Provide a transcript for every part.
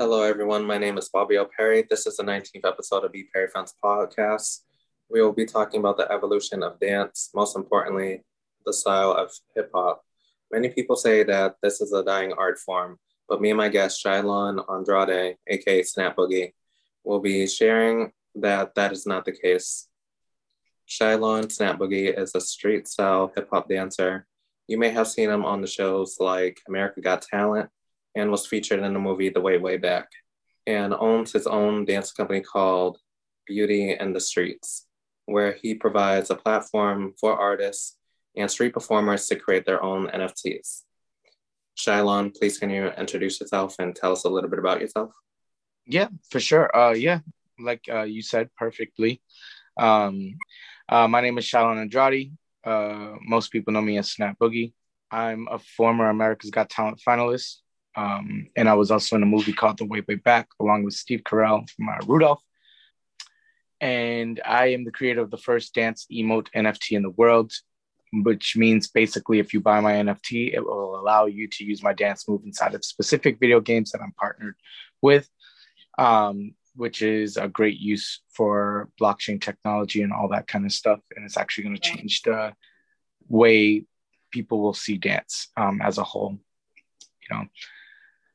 Hello, everyone. My name is Bobby O. Perry. This is the 19th episode of B. Perry Films Podcast. We will be talking about the evolution of dance, most importantly, the style of hip hop. Many people say that this is a dying art form, but me and my guest, Cjaiilon Andrade, aka Snap Boogie, will be sharing that that is not the case. Cjaiilon Snap Boogie is a street style hip hop dancer. You may have seen him on the shows like America Got Talent and was featured in the movie The Way, Way Back, and owns his own dance company called Beauty In The Streets, where he provides a platform for artists and street performers to create their own NFTs. Cjaiilon, please can you introduce yourself and tell us a little bit about yourself? Yeah, for sure. Uh, yeah, like uh, you said perfectly. Um, uh, my name is Cjaiilon Andrade. Uh, most people know me as Snap Boogie. I'm a former America's Got Talent finalist, um, and I was also in a movie called The Way Way Back, along with Steve Carell from uh, Rudolph. And I am the creator of the first dance emote NFT in the world, which means basically if you buy my NFT, it will allow you to use my dance move inside of specific video games that I'm partnered with, um, which is a great use for blockchain technology and all that kind of stuff. And it's actually going to change the way people will see dance um, as a whole. You know,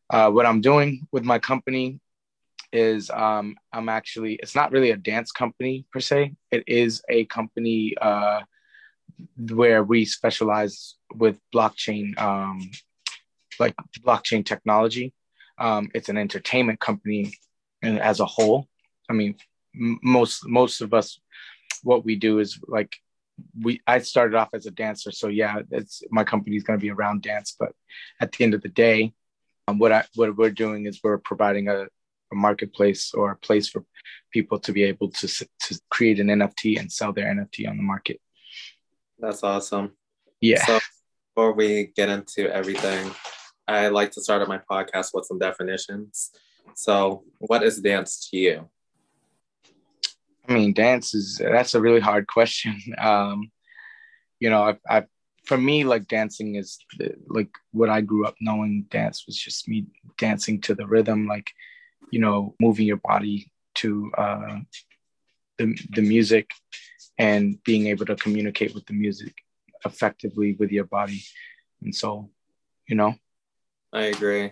uh, what I'm doing with my company is um, I'm actually, it's not really a dance company per se. It is a company uh, where we specialize with blockchain, um, like blockchain technology. Um, it's an entertainment company and as a whole. I mean, m- most most of us, what we do is like we. I started off as a dancer, so yeah, it's my company is going to be around dance. But at the end of the day, um, what I what we're doing is we're providing a, a marketplace or a place for people to be able to to create an NFT and sell their NFT on the market. That's awesome. Yeah. So before we get into everything, I like to start up my podcast with some definitions. So, what is dance to you? I mean, dance is that's a really hard question. Um, you know, I, I for me, like dancing is like what I grew up knowing. Dance was just me dancing to the rhythm, like you know, moving your body to uh, the the music and being able to communicate with the music effectively with your body and soul. You know. I agree.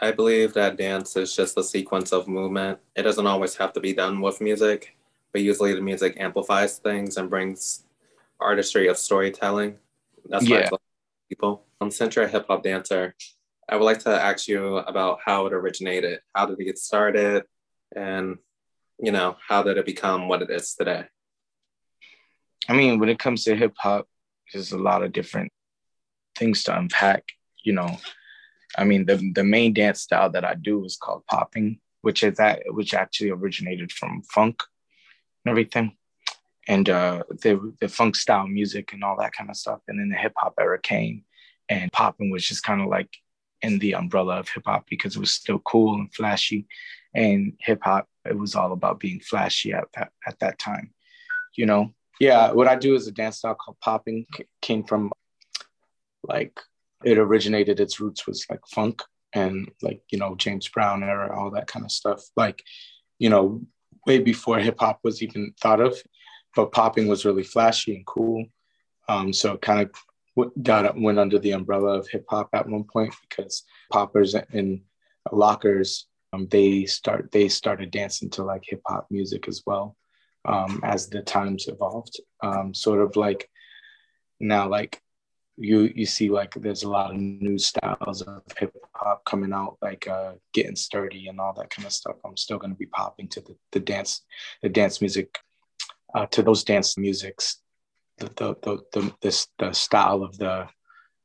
I believe that dance is just a sequence of movement. It doesn't always have to be done with music, but usually the music amplifies things and brings artistry of storytelling. That's why yeah. people. Um, since you're a hip hop dancer, I would like to ask you about how it originated. How did it get started? And, you know, how did it become what it is today? I mean, when it comes to hip hop, there's a lot of different things to unpack. You know, I mean, the the main dance style that I do is called popping, which is that which actually originated from funk and everything, and uh, the the funk style music and all that kind of stuff. And then the hip hop era came, and popping was just kind of like in the umbrella of hip hop because it was still cool and flashy, and hip hop it was all about being flashy at that at that time, you know. Yeah, what I do is a dance style called popping. Came from like it originated its roots was like funk and like you know James Brown era, all that kind of stuff. Like you know, way before hip hop was even thought of, but popping was really flashy and cool. Um, so it kind of got went under the umbrella of hip hop at one point because poppers and lockers um, they start they started dancing to like hip hop music as well um, as the times evolved. Um, sort of like now like you you see like there's a lot of new styles of hip hop coming out, like uh, getting sturdy and all that kind of stuff. I'm still going to be popping to the, the dance the dance music uh, to those dance musics, the the the the, this, the style of the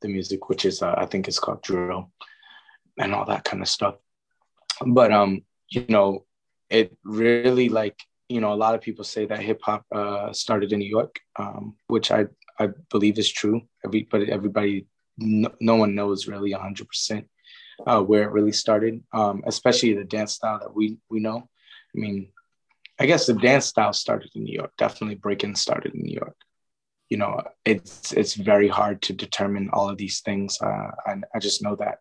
the music, which is uh, I think it's called drill and all that kind of stuff. But um, you know, it really like you know a lot of people say that hip hop uh, started in New York, um, which I I believe is true. Everybody, everybody, no, no one knows really 100% uh, where it really started, um, especially the dance style that we we know. I mean, I guess the dance style started in New York. Definitely breaking started in New York. You know, it's it's very hard to determine all of these things. Uh, and I just know that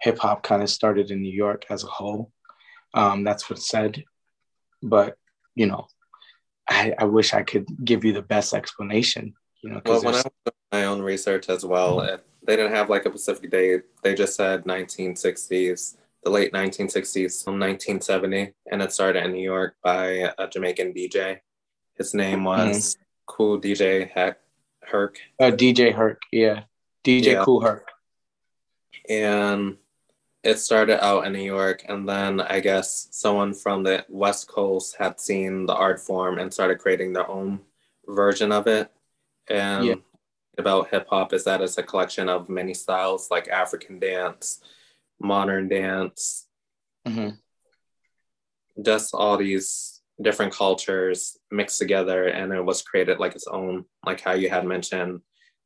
hip hop kind of started in New York as a whole. Um, that's what's said. But, you know, I, I wish I could give you the best explanation, you know. Well, when I did my own research as well, it, they didn't have like a specific date. They just said 1960s, the late 1960s, 1970, and it started in New York by a Jamaican DJ. His name was mm. Kool DJ Heck, Herc. Uh, DJ Herc, yeah. DJ yeah. Kool Herc. And it started out in New York, and then I guess someone from the West Coast had seen the art form and started creating their own version of it. And yeah. about hip hop is that it's a collection of many styles like African dance, modern dance, mm-hmm. just all these different cultures mixed together, and it was created like its own, like how you had mentioned.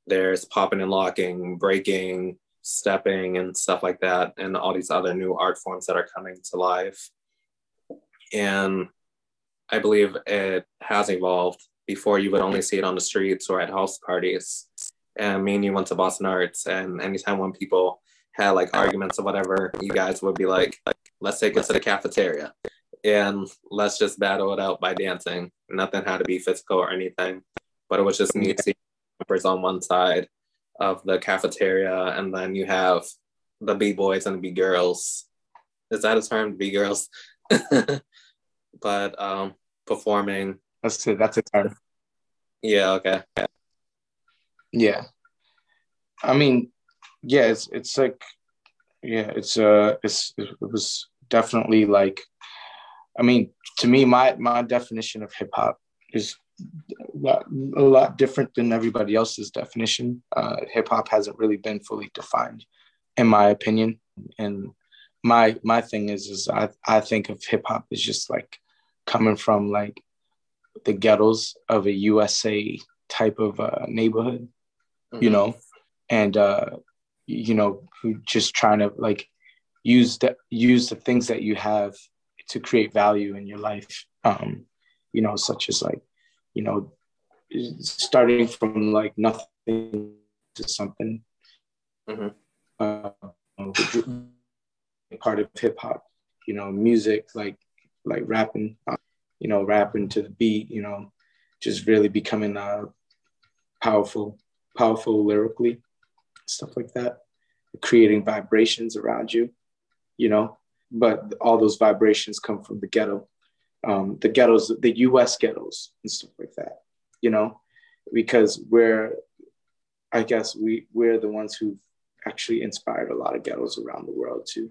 There's popping and locking, breaking, stepping and stuff like that, and all these other new art forms that are coming to life. And I believe it has evolved. Before you would only see it on the streets or at house parties. And me and you went to Boston Arts, and anytime when people had like arguments or whatever, you guys would be like, let's take it to the cafeteria and let's just battle it out by dancing. Nothing had to be physical or anything, but it was just neat to see numbers on one side of the cafeteria, and then you have the b boys and the b girls. Is that a term, b girls? but um, performing. That's it. That's a term. Yeah. Okay. Yeah. I mean, yeah. It's it's like, yeah. It's uh, it's it was definitely like, I mean, to me, my my definition of hip hop is a lot, a lot different than everybody else's definition. Uh, hip hop hasn't really been fully defined, in my opinion. And my my thing is, is I I think of hip hop as just like coming from like the ghettos of a USA type of uh, neighborhood, mm-hmm. you know, and uh, you know, who just trying to like use the use the things that you have to create value in your life. Um, you know, such as like you know, starting from like nothing to something. Mm-hmm. Uh, part of hip hop, you know, music like like rapping, uh, you know, rapping to the beat, you know, just really becoming uh, powerful, powerful lyrically, stuff like that, creating vibrations around you, you know. But all those vibrations come from the ghetto, um, the ghettos, the U.S. ghettos and stuff like that. You know, because we're, I guess we we're the ones who actually inspired a lot of ghettos around the world to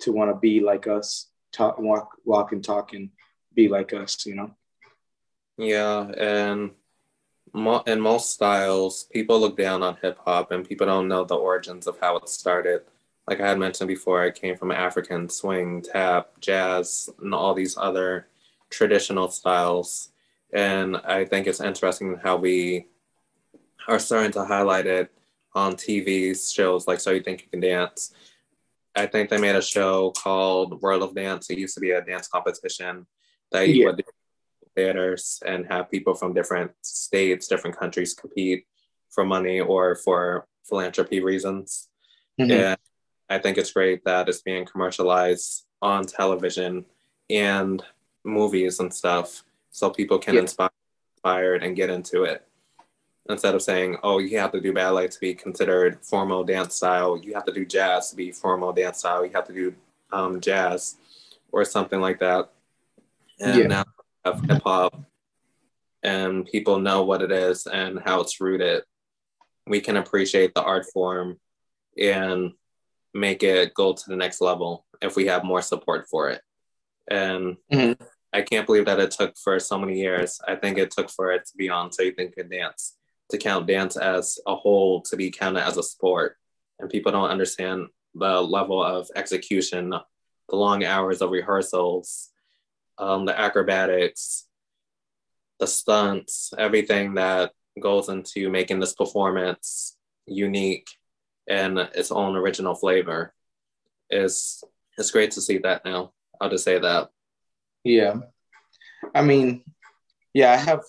to want to be like us, talk, walk, walk and talk and be like us. You know. Yeah, and in most styles, people look down on hip hop, and people don't know the origins of how it started like I had mentioned before, I came from African swing, tap, jazz, and all these other traditional styles. And I think it's interesting how we are starting to highlight it on TV shows like So You Think You Can Dance. I think they made a show called World of Dance. It used to be a dance competition that you yeah. would do theaters and have people from different states, different countries compete for money or for philanthropy reasons. Mm-hmm. And I think it's great that it's being commercialized on television and movies and stuff so people can yeah. inspire inspired and get into it instead of saying oh you have to do ballet to be considered formal dance style you have to do jazz to be formal dance style you have to do um, jazz or something like that and yeah. now have hip hop and people know what it is and how it's rooted we can appreciate the art form and make it go to the next level if we have more support for it and mm-hmm. I can't believe that it took for so many years. I think it took for it to be on So You Think You Can Dance, to count dance as a whole, to be counted as a sport. And people don't understand the level of execution, the long hours of rehearsals, um, the acrobatics, the stunts, everything that goes into making this performance unique and its own original flavor is it's great to see that now. I'll just say that. Yeah. I mean, yeah, I have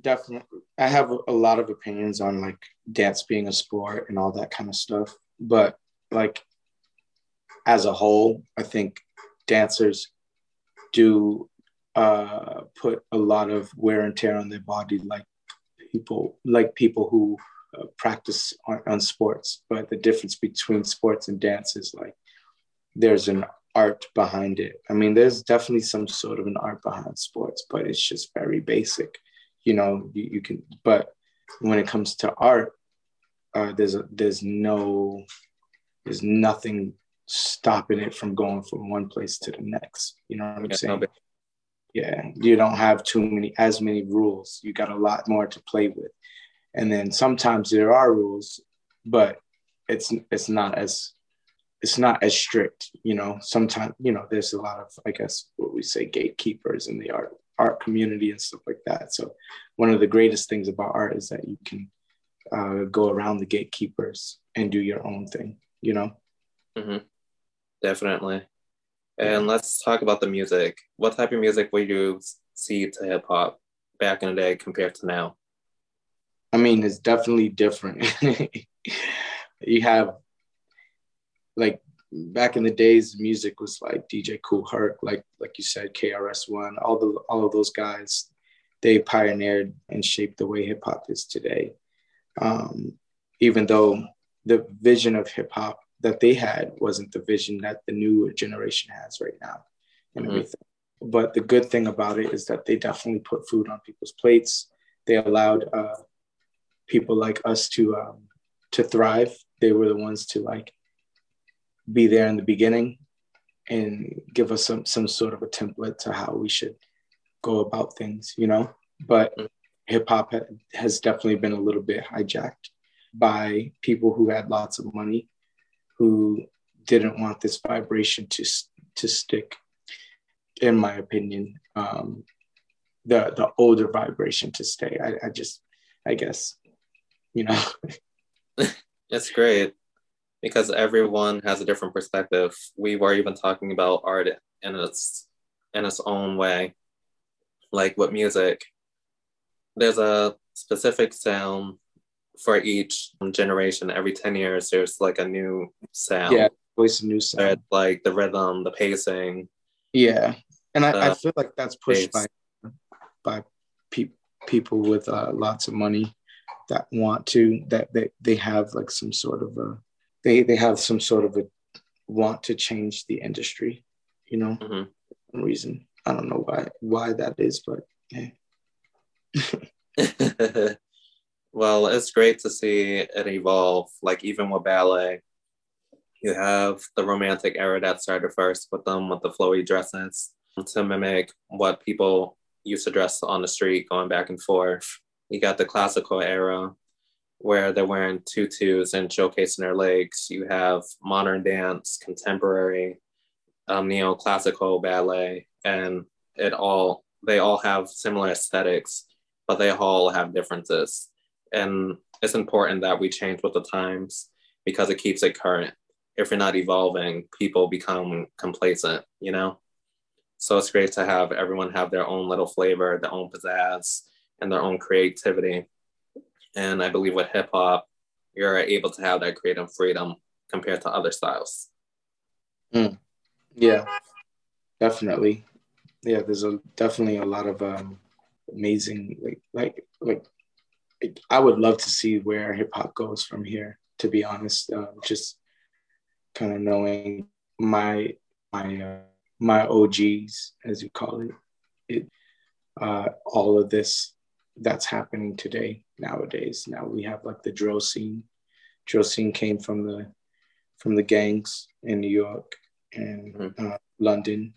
definitely I have a lot of opinions on like dance being a sport and all that kind of stuff. But like as a whole, I think dancers do uh, put a lot of wear and tear on their body, like people like people who uh, practice on, on, sports. But the difference between sports and dance is like there's an art behind it. I mean, there's definitely some sort of an art behind sports, but it's just very basic. You know, you, you can. But when it comes to art, uh, there's a, there's no there's nothing stopping it from going from one place to the next. You know what I'm yeah, saying? Yeah, you don't have too many as many rules. You got a lot more to play with. And then sometimes there are rules, but it's it's not as it's not as strict, you know. Sometimes, you know, there's a lot of, I guess, what we say gatekeepers in the art art community and stuff like that. So one of the greatest things about art is that you can uh, go around the gatekeepers and do your own thing, you know? Mm-hmm. Definitely. And let's talk about the music. What type of music would you see to hip hop back in the day compared to now? I mean, it's definitely different. you have like back in the days, music was like DJ Kool Herc, like like you said, KRS One, all the all of those guys, they pioneered and shaped the way hip hop is today. Um, even though the vision of hip hop that they had wasn't the vision that the new generation has right now and mm-hmm. everything. But the good thing about it is that they definitely put food on people's plates. They allowed uh, people like us to um, to thrive. They were the ones to like be there in the beginning and give us some some sort of a template to how we should go about things, you know. But mm-hmm. hip hop ha- has definitely been a little bit hijacked by people who had lots of money who didn't want this vibration to to stick. In my opinion, um, the the older vibration to stay. I, I just, I guess, you know. it's great because everyone has a different perspective. We were even talking about art in its in its own way, like with music. There's a specific sound for each generation. Every 10 years, there's like a new sound. Yeah, always a new sound. Like the rhythm, the pacing. Yeah. And I, I feel like that's pushed by by pe- people with uh, lots of money that want to that they, they have like some sort of a they they have some sort of a want to change the industry you know mm-hmm. reason i don't know why why that is but yeah Well, it's great to see it evolve. Like even with ballet, you have the romantic era that started first with them with the flowy dresses to mimic what people used to dress on the street going back and forth. You got the classical era where they're wearing tutus and showcasing their legs. You have modern dance, contemporary, um, neoclassical ballet, and it all they all have similar aesthetics, but they all have differences and it's important that we change with the times because it keeps it current. If you're not evolving people become complacent you know? So it's great to have everyone have their own little flavor their own pizzazz and their own creativity. And i believe with hip-hop you're able to have that creative freedom compared to other styles. Mm. yeah definitely. Yeah there's a definitely a lot of um amazing like like like I would love to see where hip hop goes from here. To be honest, uh, just kind of knowing my my uh, my OGs, as you call it, it uh, all of this that's happening today nowadays. Now we have like the drill scene. Drill scene came from the from the gangs in New York and mm-hmm. uh, London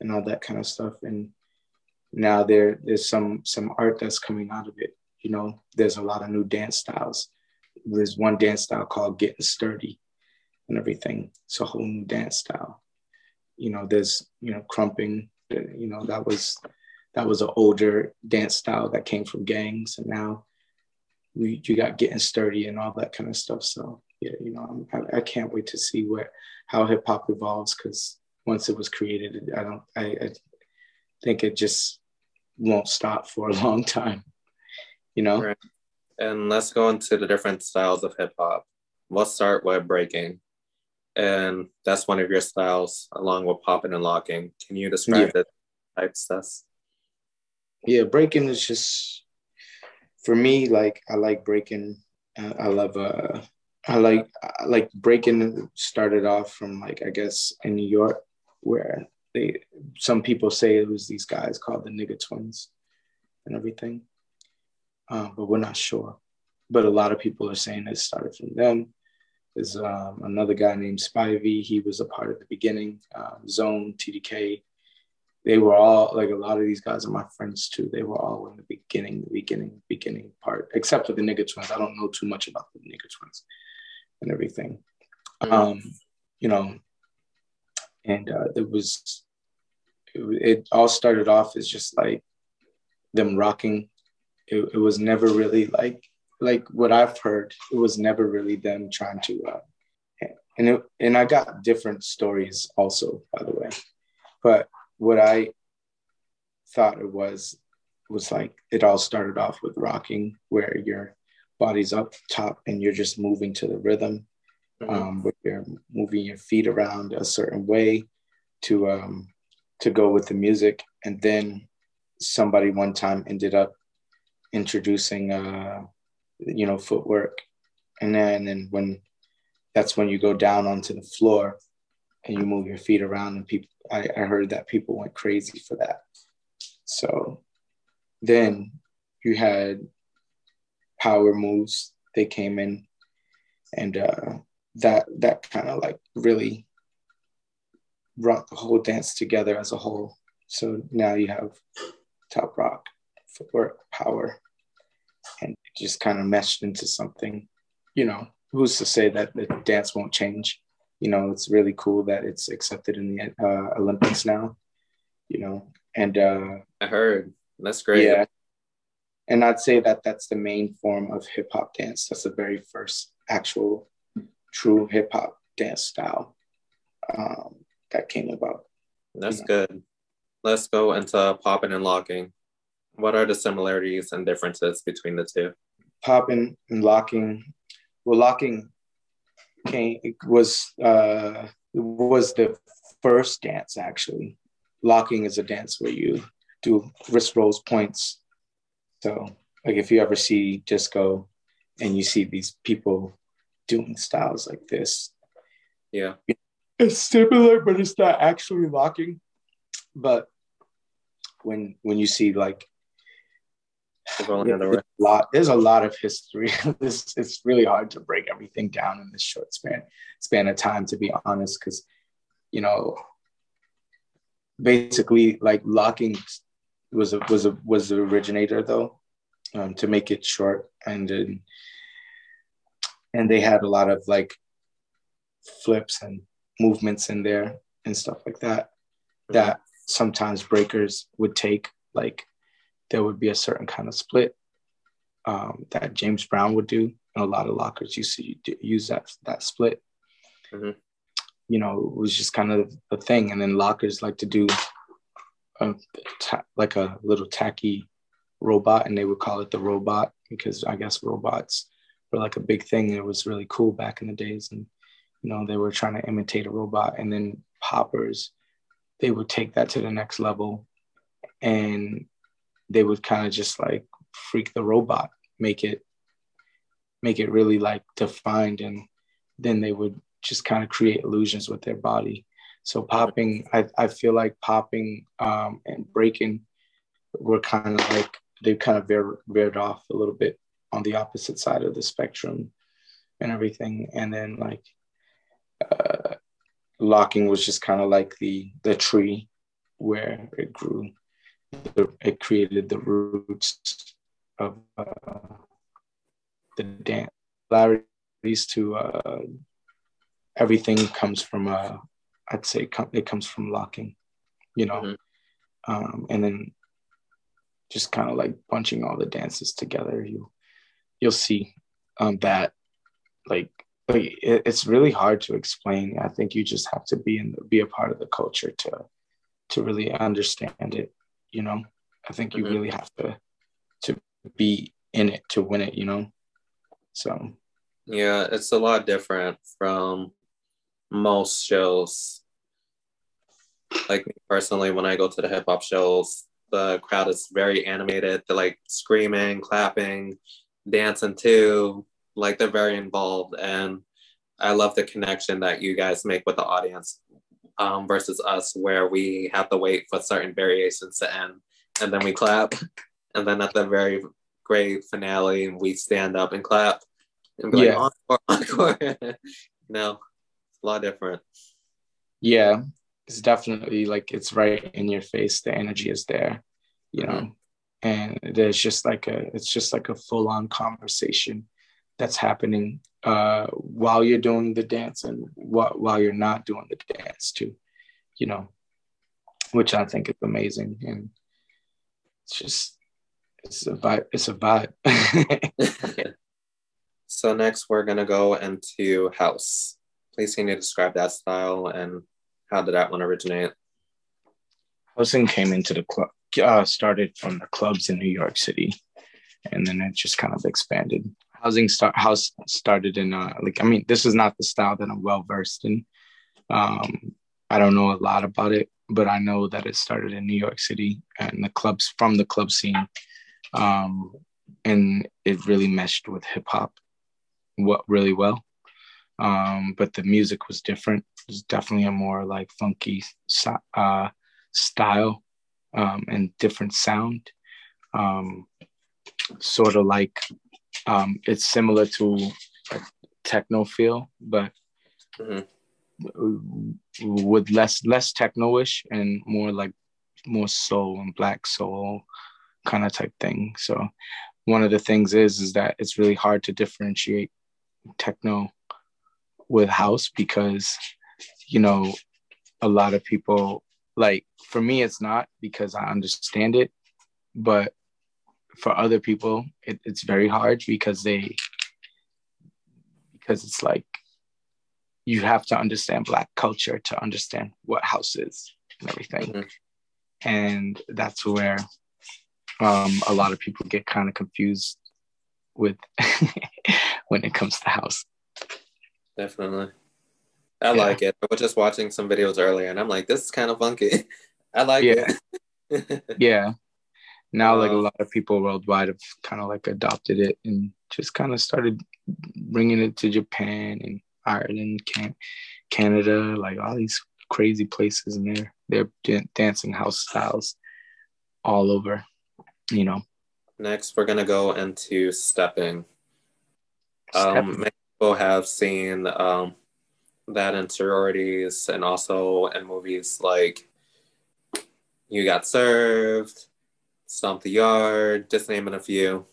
and all that kind of stuff. And now there there's some some art that's coming out of it you know, there's a lot of new dance styles. There's one dance style called getting sturdy and everything. It's a whole new dance style. You know, there's, you know, krumping, uh, you know, that was that was an older dance style that came from gangs and now we, you got getting sturdy and all that kind of stuff. So yeah, you know, I, I can't wait to see what how hip hop evolves because once it was created, I don't, I, I think it just won't stop for a long time you know? Right. And let's go into the different styles of hip hop. Let's start with breaking. and that's one of your styles, along with popping and locking. Can you describe yeah. the types? That's yeah, breaking is just for me. Like I like breaking. Uh, I love. Uh, I like I like breaking. Started off from like I guess in New York, where they some people say it was these guys called the nigga twins, and everything. Uh, but we're not sure. But a lot of people are saying it started from them. There's um, another guy named Spivey. He was a part of the beginning. Uh, Zone, TDK, they were all like a lot of these guys are my friends too. They were all in the beginning, the beginning, beginning part, except for the nigga twins. I don't know too much about the nigga twins and everything. Mm-hmm. Um, you know, and uh, it was it, it, all started off as just like them rocking. It, it was never really like like what I've heard. It was never really them trying to. Uh, and it, and I got different stories also, by the way, but what I thought it was was like it all started off with rocking, where your body's up top and you're just moving to the rhythm, mm-hmm. um, where you're moving your feet around a certain way to um, to go with the music, and then somebody one time ended up introducing uh, you know footwork, and then and when that's when you go down onto the floor and you move your feet around and people I, I heard that people went crazy for that. So then you had power moves. They came in and uh, that that kind of like really brought the whole dance together as a whole. So now you have top rock footwork power and just kind of meshed into something you know who's to say that the dance won't change you know, it's really cool that it's accepted in the uh, Olympics now, you know, and uh, I heard that's great. Yeah. And I'd say that that's the main form of hip hop dance. That's the very first actual true hip hop dance style um, that came about. That's you know. good. Let's go into popping and locking. What are the similarities and differences between the two? Popping and locking. Well, locking came was uh, was the first dance actually. Locking is a dance where you do wrist rolls points. So like if you ever see disco and you see these people doing styles like this. Yeah. It's similar, but it's not actually locking. But when when you see like a lot. There's a lot of history. this it's really hard to break everything down in this short span span of time, to be honest, because you know, basically, like locking was a was a was the originator though, um, to make it short, and then and they had a lot of like flips and movements in there and stuff like that that sometimes breakers would take like there would be a certain kind of split um, that James Brown would do, and a lot of lockers used to use that that split. Mm-hmm. You know, it was just kind of a thing, and then lockers like to do a, like a little tacky robot, and they would call it the robot because I guess robots were like a big thing. It was really cool back in the days, and you know they were trying to imitate a robot, and then poppers they would take that to the next level and they would kind of just like freak the robot, make it make it really like defined and then they would just kind of create illusions with their body. So popping, I, I feel like popping um, and breaking were kind of like they kind of veered, veered off a little bit on the opposite side of the spectrum and everything. And then like uh, locking was just kind of like the the tree where it grew it created the roots of uh, the dance. Similarities to uh, everything comes from, uh, I'd say it comes from locking, you know, mm-hmm. um, and then just kind of like bunching all the dances together. You you'll see um, that like like it, it's really hard to explain. I think you just have to be in the, be a part of the culture to to really understand it you know i think you mm-hmm. really have to to be in it to win it you know so yeah it's a lot different from most shows. Like me personally, when I go to the hip hop shows, the crowd is very animated. They're like screaming, clapping, dancing too. Like they're very involved. And I love the connection that you guys make with the audience um, versus us, where we have to wait for certain variations to end and then we clap. And then at the very great finale, we stand up and clap and be yeah. like, encore, encore. no, it's a lot different. Yeah, it's definitely like it's right in your face. The energy is there, you know, mm-hmm. and there's just like a, it's just like a full on conversation that's happening uh, while you're doing the dance and wh- while you're not doing the dance too, you know, which I think is amazing. And it's just, it's a vibe. It's a vibe. so next we're going to go into house. Please can you describe that style and how did that one originate? Housing came into the club, uh, started from the clubs in New York City, and then it just kind of expanded housing start house started in uh like I mean this is not the style that I'm well versed in. Um, I don't know a lot about it, but I know that it started in New York City and the clubs from the club scene, um, and it really meshed with hip hop, what really well. Um, but the music was different. It was definitely a more like funky uh, style um, and different sound. Um, sort of like um, it's similar to a techno feel, but mm-hmm. with less less techno-ish and more like more soul and black soul kind of type thing. So one of the things is is that it's really hard to differentiate techno with house because you know a lot of people like for me it's not because I understand it, but for other people it, it's very hard because they because it's like you have to understand black culture to understand what house is and everything. Mm-hmm. and that's where um, a lot of people get kind of confused with when it comes to house. Definitely. I yeah. like it. I was just watching some videos earlier and i'm like this is kind of funky. I like yeah. it. Yeah now like a lot of people worldwide have kind of like adopted it and just kind of started bringing it to Japan and Ireland, can- Canada, like all these crazy places, and they're they're dancing house styles all over, you know. Next, we're gonna go into stepping. stepping. Um, many people have seen um, that in sororities and also in movies like You Got Served, Stomp the Yard, just naming a few.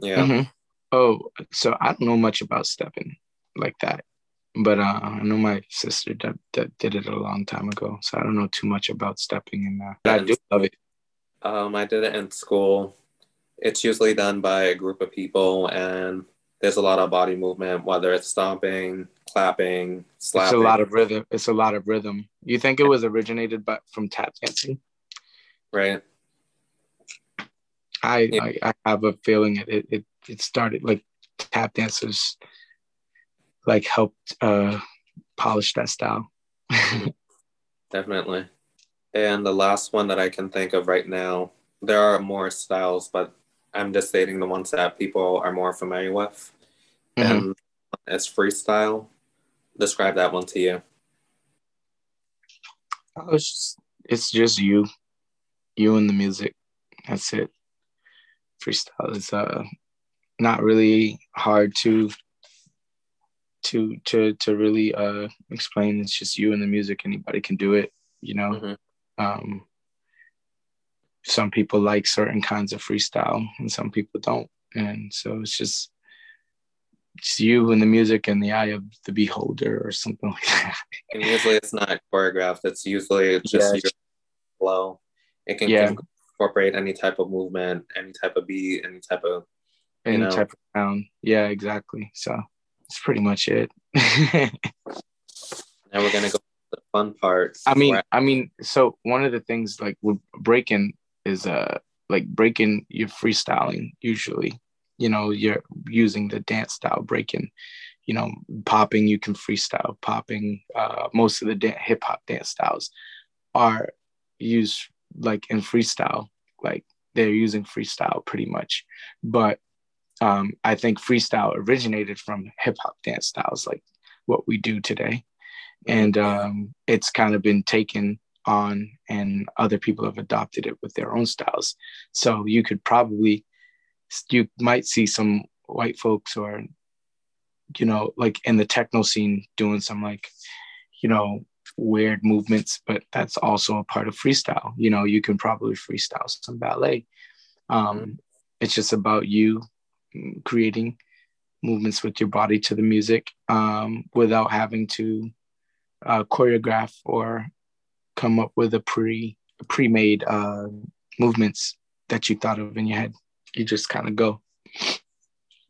Yeah. Mm-hmm. Oh, so I don't know much about stepping like that, but uh, I know my sister that, that did it a long time ago, so I don't know too much about stepping in that. But I do love it. Um, I did it in school. It's usually done by a group of people, and there's a lot of body movement, whether it's stomping, clapping, slapping. It's a lot of rhythm. It's a lot of rhythm. You think it was originated by from tap dancing? Right. I, yeah. I, I have a feeling it, it it started like tap dancers like helped uh polish that style. Definitely. And the last one that I can think of right now, there are more styles, but I'm just stating the ones that people are more familiar with. Mm-hmm. And as freestyle. Describe that one to you. Oh, it's just, it's just you, you and the music. That's it freestyle is uh not really hard to to to to really uh explain. It's just you and the music anybody can do it you know? Mm-hmm. um some people like certain kinds of freestyle and some people don't. And so it's just it's you and the music and the eye of the beholder or something like that. And usually it's not choreographed. It's usually just yeah. your flow. It can yeah incorporate any type of movement, any type of beat, any type of any know. type of sound. Yeah, exactly. So that's pretty much it. now we're gonna go to the fun part. I mean, I mean, so one of the things like with breaking is uh like breaking you're freestyling usually. You know, you're using the dance style breaking. you know, popping, you can freestyle popping. Uh, most of the da- hip hop dance styles are used like in freestyle, like they're using freestyle pretty much. But um, I think freestyle originated from hip hop dance styles, like what we do today. And um, it's kind of been taken on, and other people have adopted it with their own styles. So you could probably, you might see some white folks or, you know, like in the techno scene doing some like, you know, weird movements, but that's also a part of freestyle. You know, you can probably freestyle some ballet. Um, it's just about you creating movements with your body to the music um, without having to uh, choreograph or come up with a pre pre-made uh, movements that you thought of in your head. You just kind of go,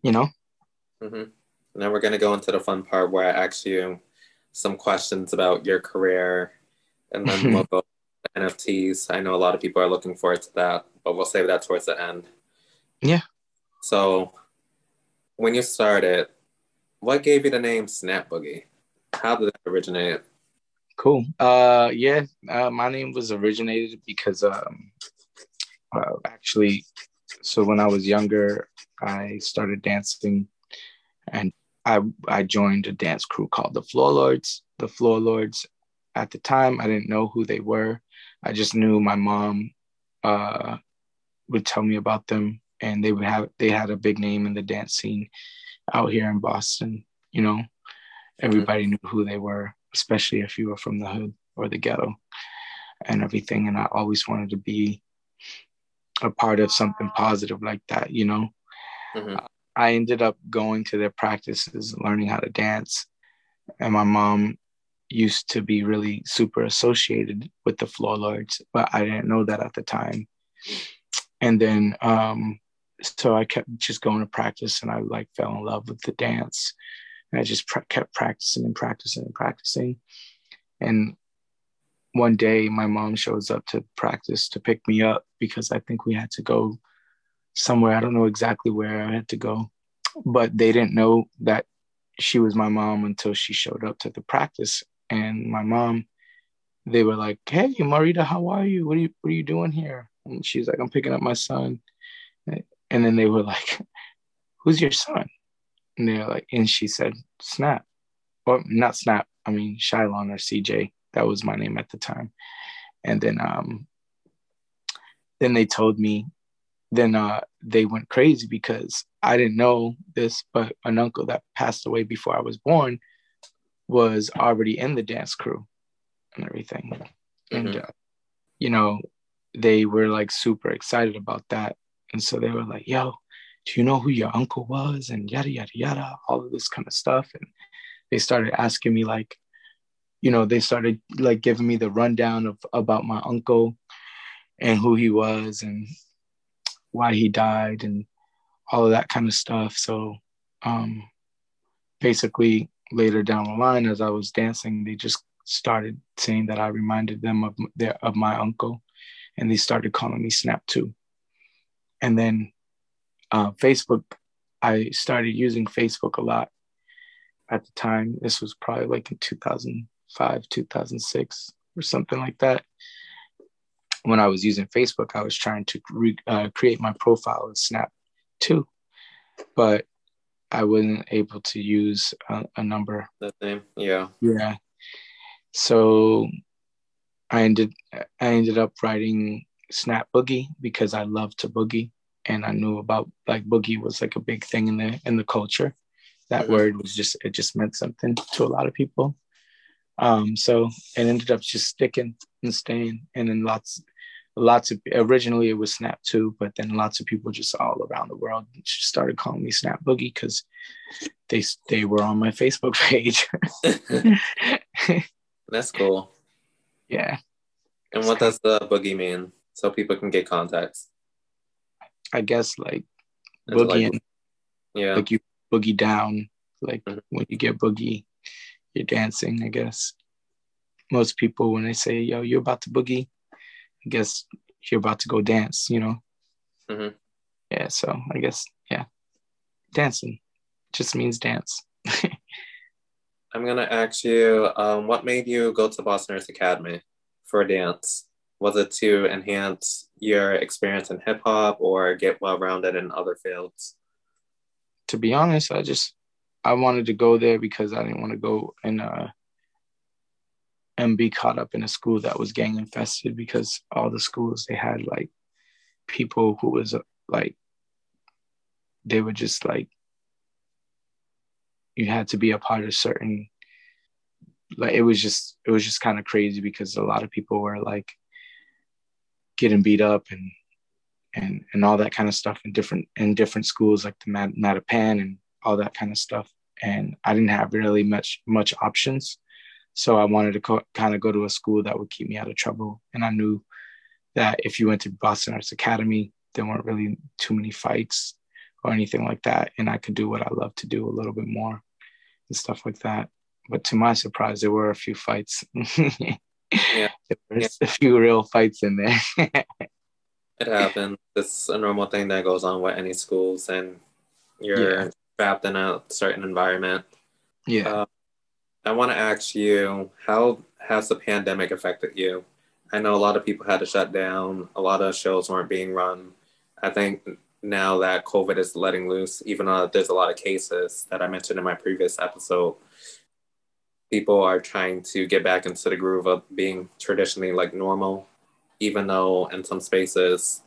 you know. Mm-hmm. Now we're gonna go into the fun part where I ask you some questions about your career, and then we'll go NFTs. I know a lot of people are looking forward to that, but we'll save that towards the end. Yeah. So, when you started, what gave you the name Snap Boogie? How did that originate? Cool. Uh, yeah, uh, my name was originated because um, uh, actually, so when I was younger, I started dancing, and I I joined a dance crew called the Floor Lords. The Floor Lords, at the time, I didn't know who they were. I just knew my mom uh, would tell me about them, and they would have they had a big name in the dance scene out here in Boston. You know, everybody mm-hmm. knew who they were, especially if you were from the hood or the ghetto and everything. And I always wanted to be a part of something positive like that. You know, mm-hmm. I ended up going to their practices, learning how to dance, and my mom used to be really super associated with the floor lords, but I didn't know that at the time. And then, um, so I kept just going to practice and I like fell in love with the dance. And I just kept practicing and practicing and practicing. And one day my mom shows up to practice to pick me up because I think we had to go somewhere. I don't know exactly where I had to go, but they didn't know that she was my mom until she showed up to the practice and my mom, they were like, "Hey, Marita, how are you? What are you What are you doing here?" And she's like, "I'm picking up my son." And then they were like, "Who's your son?" And they're like, and she said, "Snap," or not Snap. I mean, Cjaiilon or CJ. That was my name at the time. And then, um, then they told me. Then uh, they went crazy because I didn't know this, but an uncle that passed away before I was born was already in the dance crew and everything. Mm-hmm. And, uh, you know, they were like super excited about that. And so they were like, yo, do you know who your uncle was? And yada, yada, yada, all of this kind of stuff. And they started asking me, like, you know, they started like giving me the rundown of about my uncle and who he was and why he died and all of that kind of stuff. So um, basically, later down the line, as I was dancing, they just started saying that I reminded them of their of my uncle, and they started calling me Snap too. And then uh, Facebook, I started using Facebook a lot at the time. This was probably like in 2005, 2006, or something like that. When I was using Facebook, I was trying to re- uh, create my profile as Snap too, but I wasn't able to use a, a number. That name, yeah, yeah. So I ended I ended up writing Snap Boogie because I love to boogie and I knew about like boogie was like a big thing in the in the culture. That mm-hmm. word was just it just meant something to a lot of people. Um, so it ended up just sticking and staying, and then lots lots of originally it was Snap too, but then lots of people just all around the world started calling me Snap Boogie because they they were on my Facebook page. That's cool. Yeah. And what does the boogie mean? So people can get contacts. I guess like boogie. Like, yeah. Like you boogie down. Like mm-hmm. when you get boogie, you're dancing, I guess. Most people when they say, yo, you're about to boogie, I guess you're about to go dance, you know? Mm-hmm. Yeah, so I guess, yeah, dancing just means dance. I'm gonna ask you, um, what made you go to Boston Arts Academy for dance? Was it to enhance your experience in hip hop or get well rounded in other fields? To be honest, I just I wanted to go there because I didn't want to go and uh, and be caught up in a school that was gang infested because all the schools they had like people who was uh, like they were just like you had to be a part of certain like it was just it was just kind of crazy because a lot of people were like getting beat up and and and all that kind of stuff in different in different schools like the Mat- Mattapan and all that kind of stuff. And I didn't have really much much options so I wanted to co- kind of go to a school that would keep me out of trouble and I knew that if you went to Boston Arts Academy there weren't really too many fights or anything like that. And I could do what I love to do a little bit more and stuff like that. But to my surprise, there were a few fights. yeah. There's yeah. a few real fights in there. it happens. It's a normal thing that goes on with any schools, and you're yeah. trapped in a certain environment. Yeah. Uh, I want to ask you, how has the pandemic affected you? I know a lot of people had to shut down. A lot of shows weren't being run. I think now that COVID is letting loose, even though there's a lot of cases that I mentioned in my previous episode, people are trying to get back into the groove of being traditionally like normal, even though in some spaces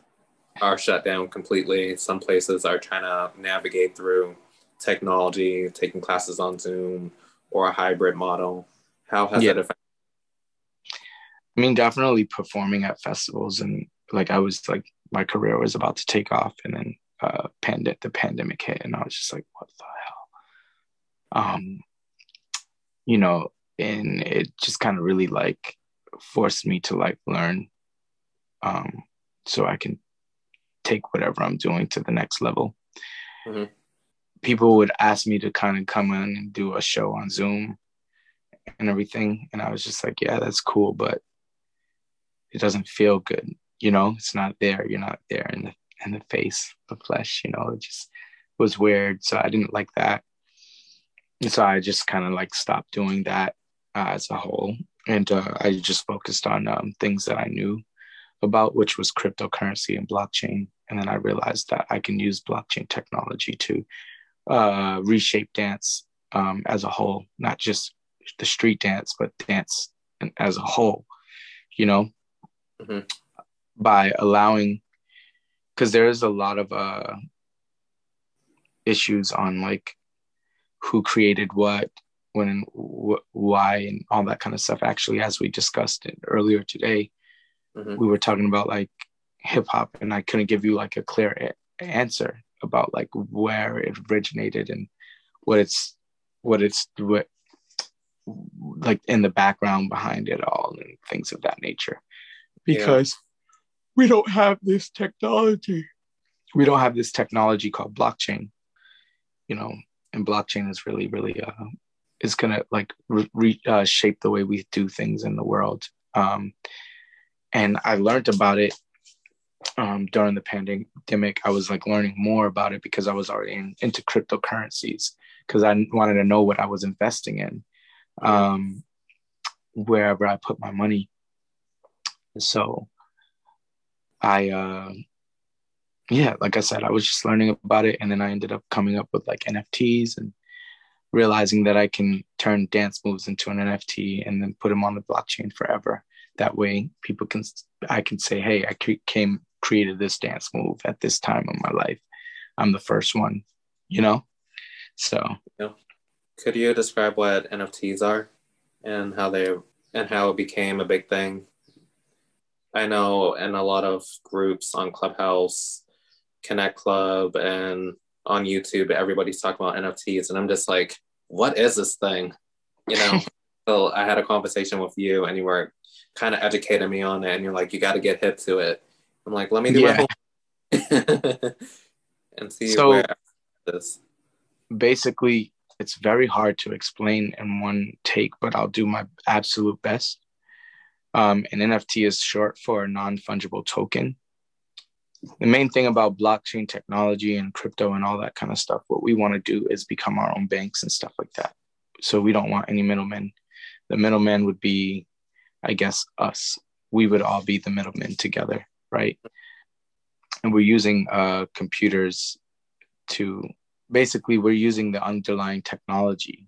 are shut down completely. Some places are trying to navigate through technology, taking classes on Zoom or a hybrid model. How has yeah. that affected? I mean, definitely performing at festivals and like I was like my career was about to take off and then uh pand- the pandemic hit and I was just like what the hell um you know and it just kind of really like forced me to like learn um so I can take whatever I'm doing to the next level mm-hmm. People would ask me to kind of come in and do a show on Zoom and everything and I was just like yeah that's cool but it doesn't feel good you know? It's not there you're not there in the in the face of flesh you know? It just was weird so i didn't like that. And so i just kind of like stopped doing that uh, as a whole and uh, i just focused on um, things that i knew about which was cryptocurrency and blockchain and then i realized that i can use blockchain technology to uh, reshape dance um, as a whole not just the street dance but dance as a whole you know? Mm-hmm. By allowing because there is a lot of uh issues on like who created what when and wh- why and all that kind of stuff. Actually as we discussed it earlier today mm-hmm. we were talking about like hip hop and i couldn't give you like a clear a- answer about like where it originated and what it's what it's what like in the background behind it all and things of that nature because we don't have this technology. We don't have this technology called blockchain, you know, and blockchain is really, really, uh, is gonna like re- uh, shape the way we do things in the world. Um, and I learned about it um, during the pandemic. I was like learning more about it because I was already in, into cryptocurrencies because I wanted to know what I was investing in, um, wherever I put my money. So I, uh, yeah, like I said, I was just learning about it. And then I ended up coming up with like NFTs and realizing that I can turn dance moves into an NFT and then put them on the blockchain forever. That way, people can, I can say, hey, I came, created this dance move at this time of my life. I'm the first one, you know? So, yeah. could you describe what NFTs are and how they, and how it became a big thing I know in a lot of groups on Clubhouse, Connect Club, and on YouTube, everybody's talking about NFTs, and I'm just like, what is this thing? You know. so I had a conversation with you, and you were kind of educating me on it, and you're like, you got to get hip to it. I'm like, let me do yeah. it and see so, where this. Basically, it's very hard to explain in one take, but I'll do my absolute best. Um, an NFT is short for a non fungible token. The main thing about blockchain technology and crypto and all that kind of stuff, what we want to do is become our own banks and stuff like that. so we don't want any middlemen. The middleman would be, I guess, us. We would all be the middlemen together, right? And we're using uh, computers to basically we're using the underlying technology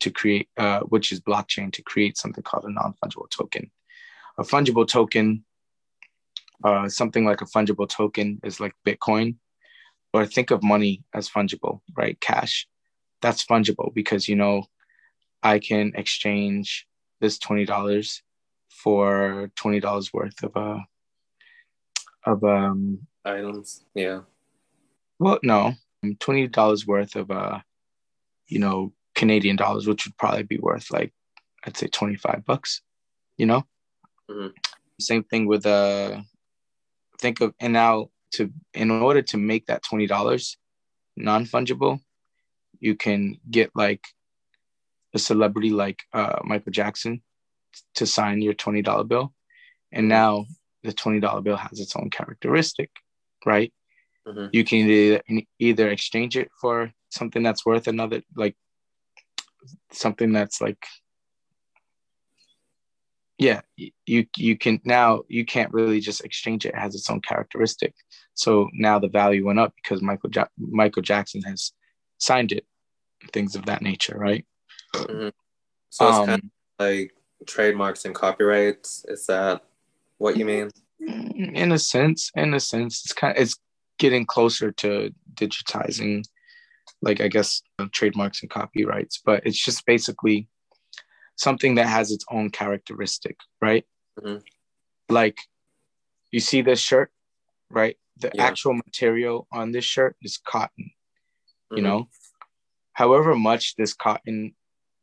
to create, uh, which is blockchain, to create something called a non-fungible token. A fungible token, uh, something like a fungible token, is like Bitcoin, or think of money as fungible, right? Cash, that's fungible because you know I can exchange this twenty dollars for twenty dollars worth of uh of um items. Yeah. Well, no, twenty dollars worth of uh, you know, Canadian dollars, which would probably be worth like I'd say twenty five bucks. You know. Mm-hmm. Same thing with uh, think of and now to in order to make that twenty dollars non fungible, you can get like a celebrity like uh, Michael Jackson to sign your twenty dollar bill, and mm-hmm. now the twenty dollar bill has its own characteristic, right? Mm-hmm. You can either, either exchange it for something that's worth another, like something that's like, yeah, you you can now you can't really just exchange it. It has its own characteristic. So now the value went up because Michael ja- Michael Jackson has signed it, things of that nature, right? Mm-hmm. So it's um, kind of like trademarks and copyrights. Is that what you mean? In a sense, in a sense, it's kind of it's getting closer to digitizing like i guess trademarks and copyrights but it's just basically something that has its own characteristic right mm-hmm. like you see this shirt right the yeah. actual material on this shirt is cotton mm-hmm. you know however much this cotton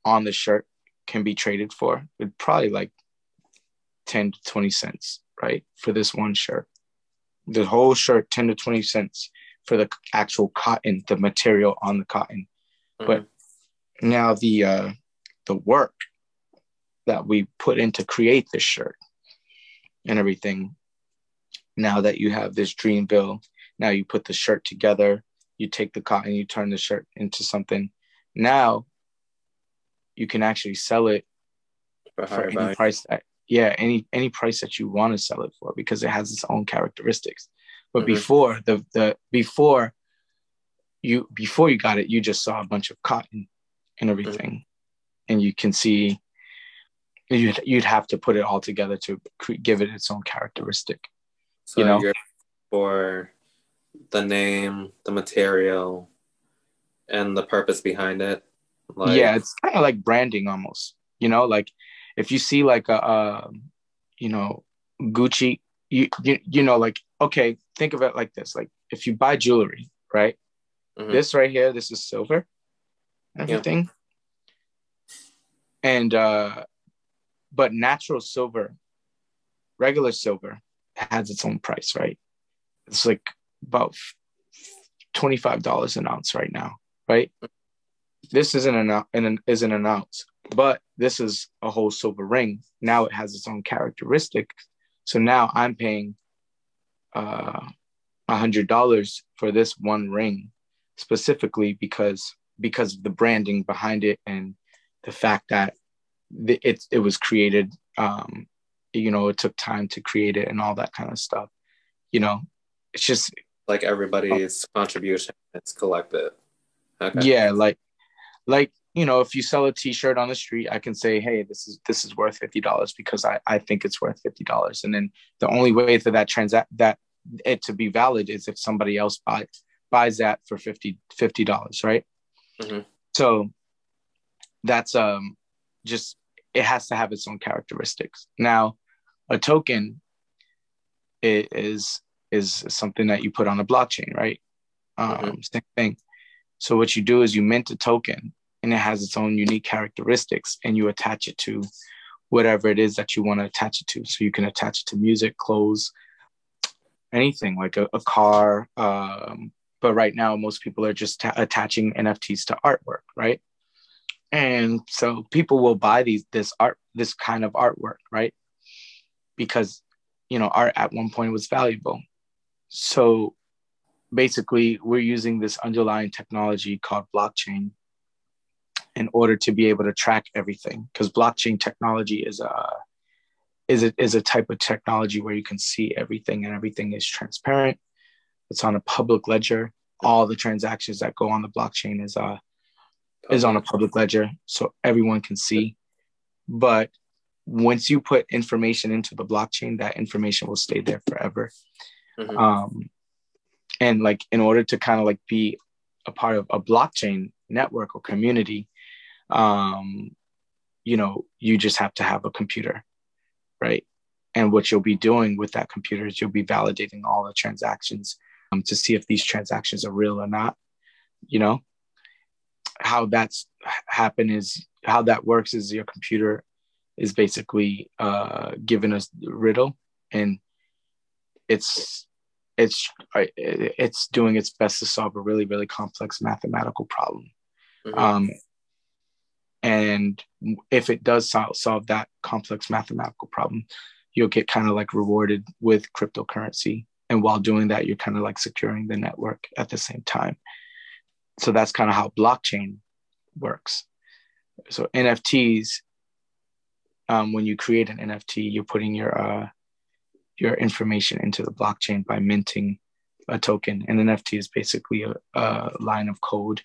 on the shirt can be traded for it probably like 10 to 20 cents right for this one shirt the whole shirt 10 to 20 cents for the actual cotton the material on the cotton mm-hmm. but now the uh the work that we put in to create this shirt and everything now that you have this dream bill, now you put the shirt together you take the cotton you turn the shirt into something now you can actually sell it for, for any value. price that yeah any any price that you want to sell it for because it has its own characteristics but mm-hmm. before the the before you before you got it you just saw a bunch of cotton and everything mm-hmm. and you can see you'd, you'd have to put it all together to give it its own characteristic so you know for the name the material and the purpose behind it like... yeah it's kind of like branding almost you know like if you see like a, a you know Gucci, you, you you know like okay, think of it like this: like if you buy jewelry, right? Mm-hmm. This right here, this is silver, everything, yeah. and uh, but natural silver, regular silver, has its own price, right? It's like about twenty five dollars an ounce right now, right? This isn't an, an isn't an ounce, but this is a whole silver ring. Now it has its own characteristic. So now I'm paying uh, a uh, hundred dollars for this one ring specifically because because of the branding behind it and the fact that it it was created. Um, you know, it took time to create it and all that kind of stuff. You know, it's just like everybody's oh, contribution. It's collective. Okay. Yeah, like like you know if you sell a t-shirt on the street i can say hey this is this is worth $50 because i i think it's worth $50 and then the only way for that transact that it to be valid is if somebody else buys buys that for 50 $50 right? Mm-hmm. so that's um just it has to have its own characteristics. Now a token is is something that you put on a blockchain right? Um mm-hmm. same thing so what you do is you mint a token and it has its own unique characteristics and you attach it to whatever it is that you want to attach it to. So you can attach it to music clothes anything like a, a car um, but right now most people are just t- attaching nfts to artwork right? And so people will buy these this art this kind of artwork right? Because you know art at one point was valuable. So basically we're using this underlying technology called blockchain in order to be able to track everything because blockchain technology is a is a, is a type of technology where you can see everything and everything is transparent. It's on a public ledger. All the transactions that go on the blockchain is uh is on a public ledger so everyone can see. But once you put information into the blockchain that information will stay there forever. Mm-hmm. um and like in order to kind of like be a part of a blockchain network or community um you know you just have to have a computer right? And what you'll be doing with that computer is you'll be validating all the transactions um, to see if these transactions are real or not you know? How that's happen is how that works is your computer is basically uh, given us riddle and it's it's it's doing its best to solve a really really complex mathematical problem. Mm-hmm. um, and if it does sol- solve that complex mathematical problem you'll get kind of like rewarded with cryptocurrency. And while doing that you're kind of like securing the network at the same time. So that's kind of how blockchain works. So nfts um, when you create an nft you're putting your uh, your information into the blockchain by minting a token. An nft is basically a, a line of code.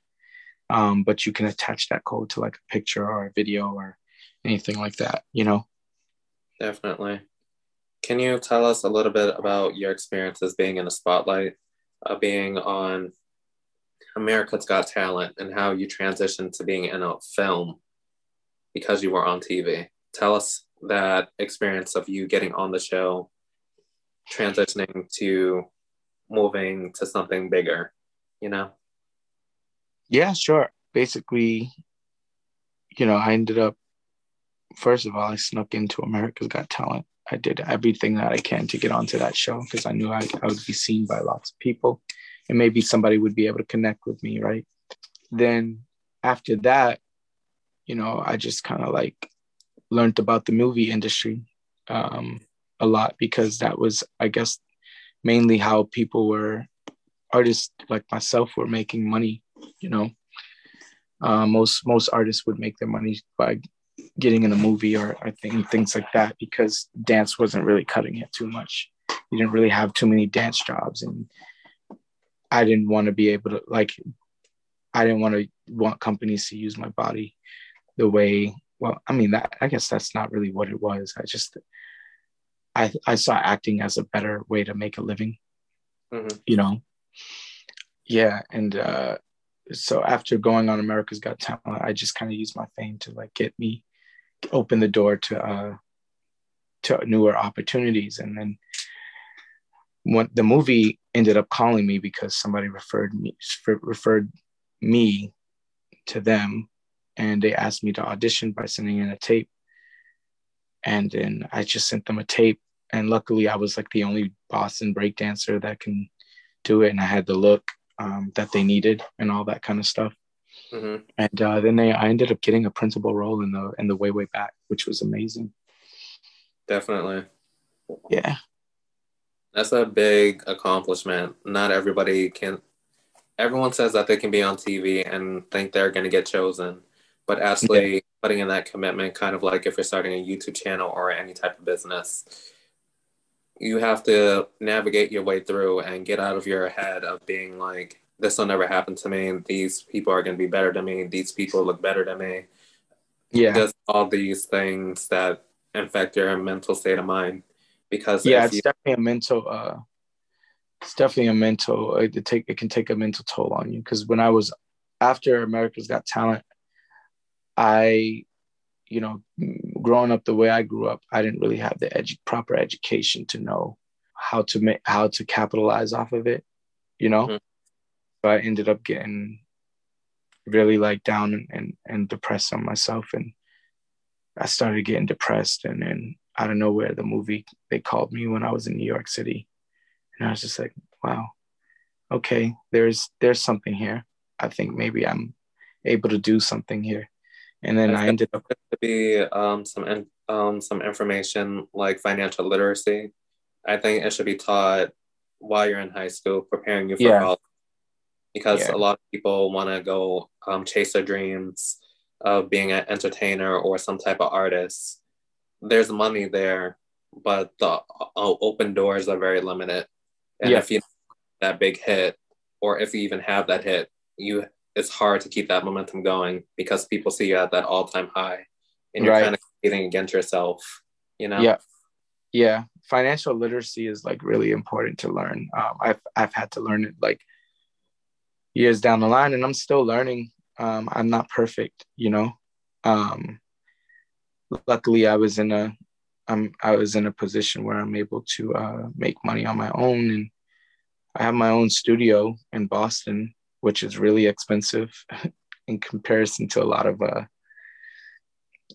Um, but you can attach that code to like a picture or a video or anything like that you know? Definitely. Can you tell us a little bit about your experiences being in the spotlight, uh, being on America's Got Talent, and how you transitioned to being in a film because you were on TV? Tell us that experience of you getting on the show, transitioning to moving to something bigger, you know? Yeah, sure. Basically, you know, I ended up, first of all, I snuck into America's Got Talent I did everything that I can to get onto that show because I knew I, I would be seen by lots of people and maybe somebody would be able to connect with me, right? Then after that, you know, I just kind of like learned about the movie industry um, a lot because that was, I guess, mainly how people were, artists like myself, were making money. You know, uh, most most artists would make their money by getting in a movie or I think things like that because dance wasn't really cutting it too much. You didn't really have too many dance jobs, and I didn't want to be able to like. I didn't want to want companies to use my body the way. Well, I mean that I guess that's not really what it was. I just I I saw acting as a better way to make a living. Mm-hmm. You know. Yeah, and uh so after going on America's Got Talent, I just kind of used my fame to like get me open the door to uh, to newer opportunities. And then when the movie ended up calling me because somebody referred me referred me to them, and they asked me to audition by sending in a tape. And then I just sent them a tape, and luckily I was like the only Boston breakdancer that can do it, and I had the look um, that they needed and all that kind of stuff. Mm-hmm. And uh, then they, I ended up getting a principal role in the in the way way back, which was amazing. Definitely. Yeah. That's a big accomplishment. Not everybody can. Everyone says that they can be on TV and think they're going to get chosen, but actually yeah. putting in that commitment, kind of like if you're starting a YouTube channel or any type of business, you have to navigate your way through and get out of your head of being like, this will never happen to me. These people are going to be better than me. These people look better than me. Yeah. Just all these things that affect your mental state of mind. Because yeah, it's you- definitely a mental. Uh, it's definitely a mental. It take it can take a mental toll on you. Because when I was after America's Got Talent, I, you know, growing up the way I grew up, I didn't really have the edu- proper education to know how to make how to capitalize off of it. You know. Mm-hmm I ended up getting really like down and, and, and depressed on myself. And I started getting depressed. And then out of nowhere, the movie, they called me when I was in New York City. And I was just like, wow, okay, there's, there's something here. I think maybe I'm able to do something here. And then I ended up to be um, some um, some information like financial literacy. I think it should be taught while you're in high school, preparing you for yeah. college because yeah. a lot of people want to go um, chase their dreams of being an entertainer or some type of artist, there's money there, but the uh, open doors are very limited. And yeah. if you that big hit, or if you even have that hit, you it's hard to keep that momentum going because people see you at that all time high, and you're right. kind of competing against yourself. You know. Yeah. Yeah. Financial literacy is like really important to learn. Um, I've I've had to learn it like years down the line, and I'm still learning. Um, I'm not perfect, you know. Um, luckily, I was in a I'm I was in a position where I'm able to uh, make money on my own, and I have my own studio in Boston, which is really expensive in comparison to a lot of uh,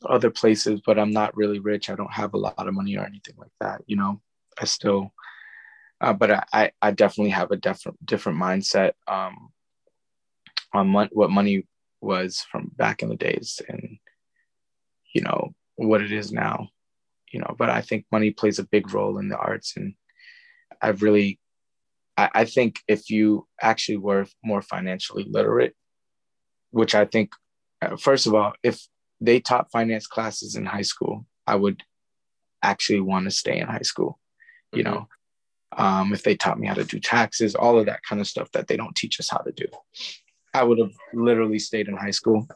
other places. But I'm not really rich. I don't have a lot of money or anything like that. You know, I still, uh, but I I definitely have a different different mindset um, on mon- what money was from back in the days, and you know what it is now. You know, but I think money plays a big role in the arts, and I've really I, I think if you actually were more financially literate, which I think, uh, first of all, if they taught finance classes in high school, I would actually want to stay in high school. You mm-hmm. know, um, if they taught me how to do taxes, all of that kind of stuff that they don't teach us how to do, I would have literally stayed in high school.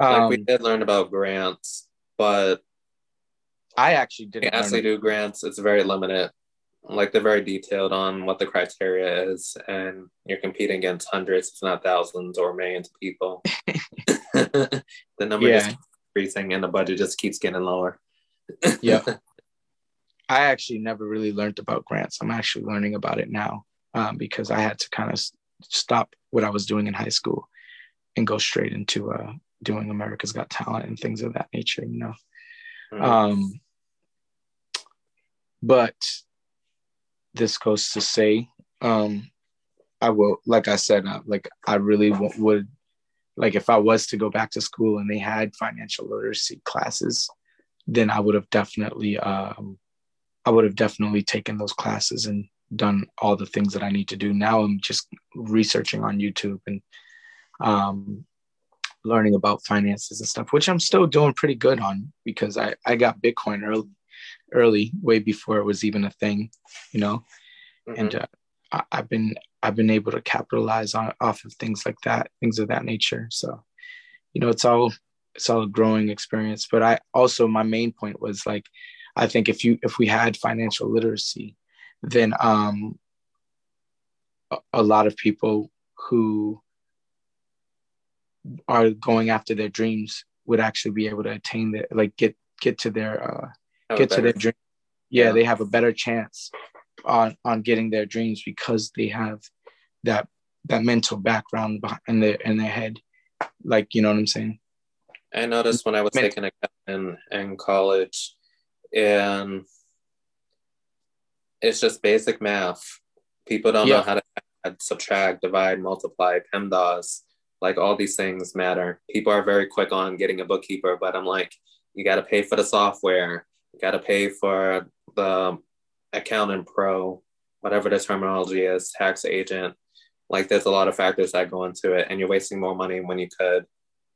Um, like we um, did learn about grants, but I actually didn't. Actually, do grants. It's very limited like they're very detailed on what the criteria is and you're competing against hundreds if not thousands or millions of people. The number yeah. just increasing and the budget just keeps getting lower. Yeah i actually never really learned about grants. I'm actually learning about it now um, because i had to kind of stop what i was doing in high school and go straight into uh, doing america's got talent and things of that nature you know? Mm-hmm. um, but this goes to say um i will like i said uh, like i really w- would like if i was to go back to school and they had financial literacy classes then i would have definitely um i would have definitely taken those classes and done all the things that i need to do. Now i'm just researching on youtube and um learning about finances and stuff which i'm still doing pretty good on because i i got bitcoin early early, way before it was even a thing, you know. Mm-hmm. And uh, I, have been I've been able to capitalize on off of things like that, things of that nature. So, you know, it's all it's all a growing experience. But I also my main point was like, I think if you if we had financial literacy, then um, a, a lot of people who are going after their dreams would actually be able to attain that like get get to their uh, get to their dream. Yeah, yeah, they have a better chance on on getting their dreams because they have that that mental background in their in their head. Like you know what I'm saying? I noticed when I was taking accounting in college, and it's just basic math. People don't yeah. know how to add, subtract, divide, multiply, PEMDAS. Like all these things matter. People are very quick on getting a bookkeeper, but I'm like, you got to pay for the software got to pay for the accountant pro, whatever the terminology is, tax agent. Like there's a lot of factors that go into it, and you're wasting more money when you could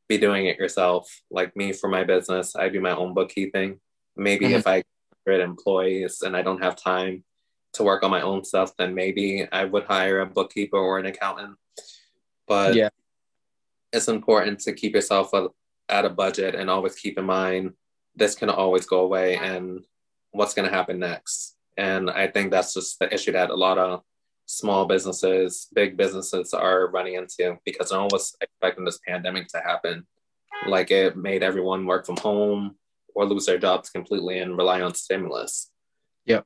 be doing it yourself. Like me for my business, I do my own bookkeeping. Maybe mm-hmm. if I get employees and I don't have time to work on my own stuff, then maybe I would hire a bookkeeper or an accountant. But yeah, it's important to keep yourself at a budget and always keep in mind this can always go away and what's going to happen next. And i think that's just the issue that a lot of small businesses big businesses are running into because no one was expecting this pandemic to happen. Like it made everyone work from home or lose their jobs completely and rely on stimulus. Yep.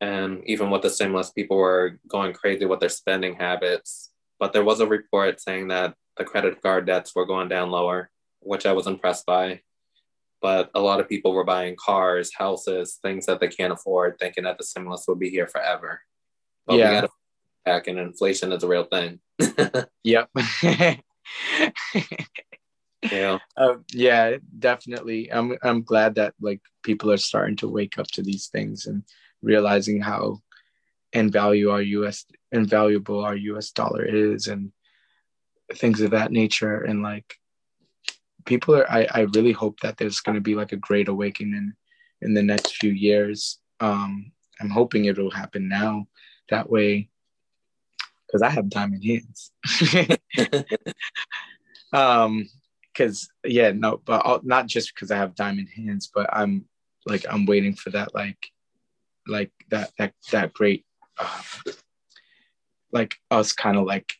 And even with the stimulus people were going crazy with their spending habits. But there was a report saying that the credit card debts were going down lower which i was impressed by but a lot of people were buying cars, houses, things that they can't afford, thinking that the stimulus will be here forever. But yeah. we got to back, and inflation is a real thing. yep. yeah. Uh, yeah, definitely. I'm I'm glad that like people are starting to wake up to these things and realizing how invaluable our US invaluable our US dollar is and things of that nature and like people are I, I really hope that there's going to be like a great awakening in the next few years. Um i'm hoping it'll happen now. That way because i have diamond hands. Um because yeah no but I'll, not just because i have diamond hands but i'm like i'm waiting for that like like that that that great uh, like us kind of like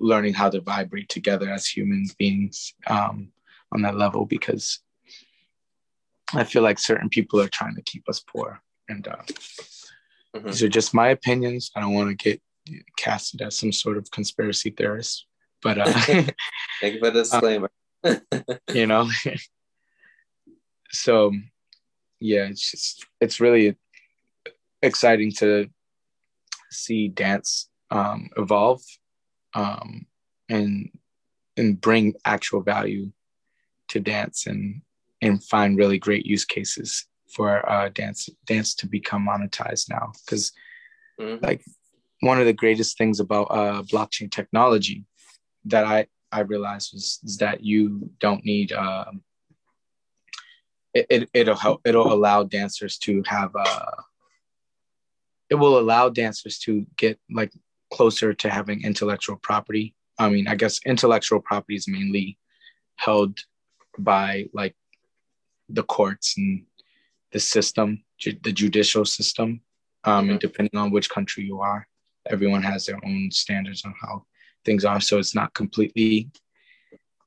learning how to vibrate together as human beings. Um on that level because I feel like certain people are trying to keep us poor. And uh, mm-hmm. these are just my opinions. I don't want to get casted as some sort of conspiracy theorist, but uh, thank you for the disclaimer. uh, you know, so yeah, it's just it's really exciting to see dance um, evolve um, and and bring actual value to dance and and find really great use cases for uh, dance dance to become monetized now because mm-hmm. like one of the greatest things about uh, blockchain technology that I I realized was is that you don't need um, it, it it'll help it'll allow dancers to have uh it will allow dancers to get like closer to having intellectual property. I mean, I guess intellectual property is mainly held by like the courts and the system, ju- the judicial system. Um. And depending on which country you are, everyone has their own standards on how things are. So it's not completely,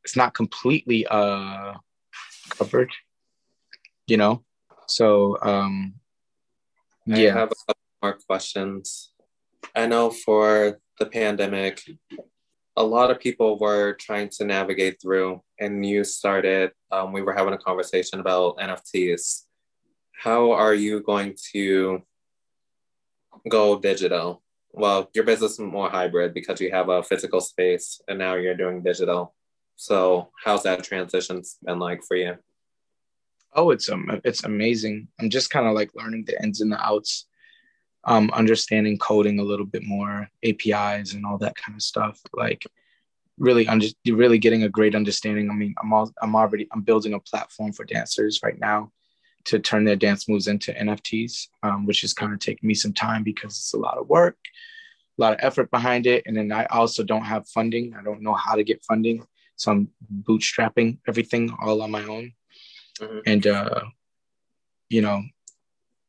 it's not completely uh, covered, you know. So um, yeah. I have a couple more questions. I know for the pandemic, a lot of people were trying to navigate through, and you started, um, we were having a conversation about NFTs. How are you going to go digital? Well, your business is more hybrid because you have a physical space and now you're doing digital. So, how's that transition been like for you? Oh, it's um, it's amazing. I'm just kind of like learning the ins and the outs um, understanding coding a little bit more, APIs and all that kind of stuff. Like really under, really getting a great understanding. I mean, I'm all, I'm already I'm building a platform for dancers right now to turn their dance moves into NFTs, um, which is kind of taking me some time because it's a lot of work, a lot of effort behind it, and then I also don't have funding. I don't know how to get funding, so I'm bootstrapping everything all on my own, mm-hmm. and uh, you know,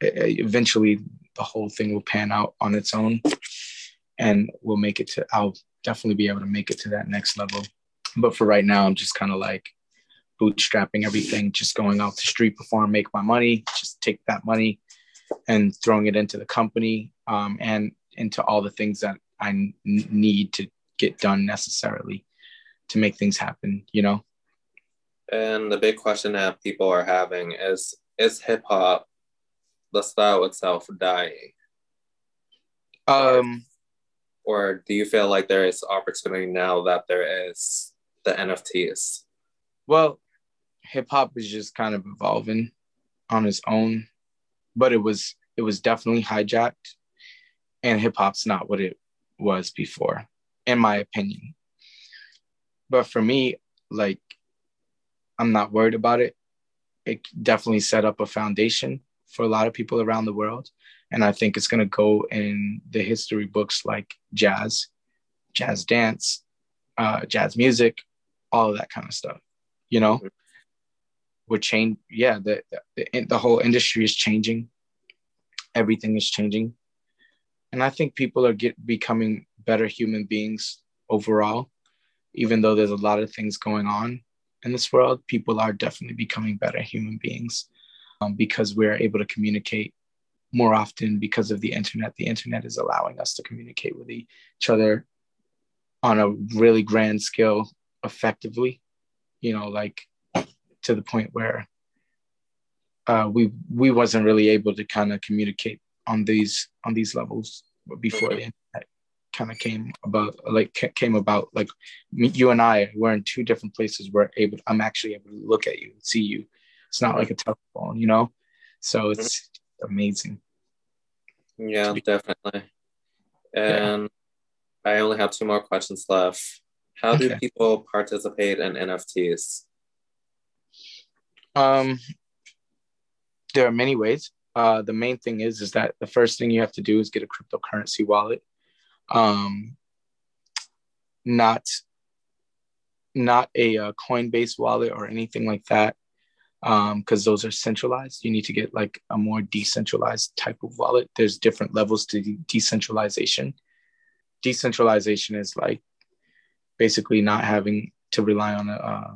eventually the whole thing will pan out on its own and we'll make it to I'll definitely be able to make it to that next level. But for right now, I'm just kind of like bootstrapping everything, just going out the street perform, make my money, just take that money and throwing it into the company um, and into all the things that I n- need to get done necessarily to make things happen, you know? And the big question that people are having is is hip hop the style itself dying? Um, or do you feel like there is opportunity now that there is the NFTs? Well, hip hop is just kind of evolving on its own, but it was it was definitely hijacked, and hip hop's not what it was before, in my opinion. But for me, like, I'm not worried about it. It definitely set up a foundation for a lot of people around the world. And I think it's going to go in the history books like jazz, jazz dance, uh, jazz music, all of that kind of stuff. You know, We're change. Yeah, the, the the whole industry is changing. Everything is changing, and I think people are get becoming better human beings overall. Even though there's a lot of things going on in this world, people are definitely becoming better human beings um, because we're able to communicate more often because of the internet. The internet is allowing us to communicate with each other on a really grand scale effectively, you know, like to the point where uh, we we wasn't really able to kind of communicate on these on these levels before the internet kind of came about like came about like you and I were in two different places we're able I'm actually able to look at you see you it's not like a telephone, you know? So it's amazing. Yeah, definitely. And yeah. I only have two more questions left. How okay. do people participate in NFTs? Um, there are many ways. Uh, the main thing is is that the first thing you have to do is get a cryptocurrency wallet. Um, not not a, a uh, Coinbase wallet or anything like that, because um, those are centralized. You need to get like a more decentralized type of wallet. There's different levels to de- decentralization. Decentralization is like basically not having to rely on a, uh,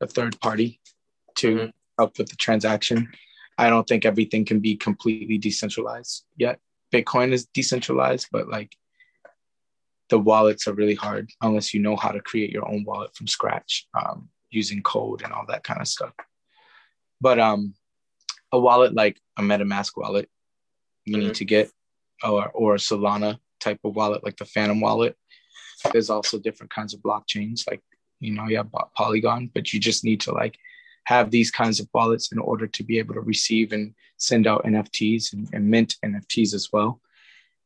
a third party to mm-hmm. help with the transaction. I don't think everything can be completely decentralized yet. Bitcoin is decentralized, but like the wallets are really hard unless you know how to create your own wallet from scratch um, using code and all that kind of stuff. But um, a wallet like a MetaMask wallet, you mm-hmm. need to get, or or a Solana type of wallet like the Phantom wallet. There's also different kinds of blockchains like you know you have Polygon, but you just need to like have these kinds of wallets in order to be able to receive and send out NFTs and, and mint NFTs as well.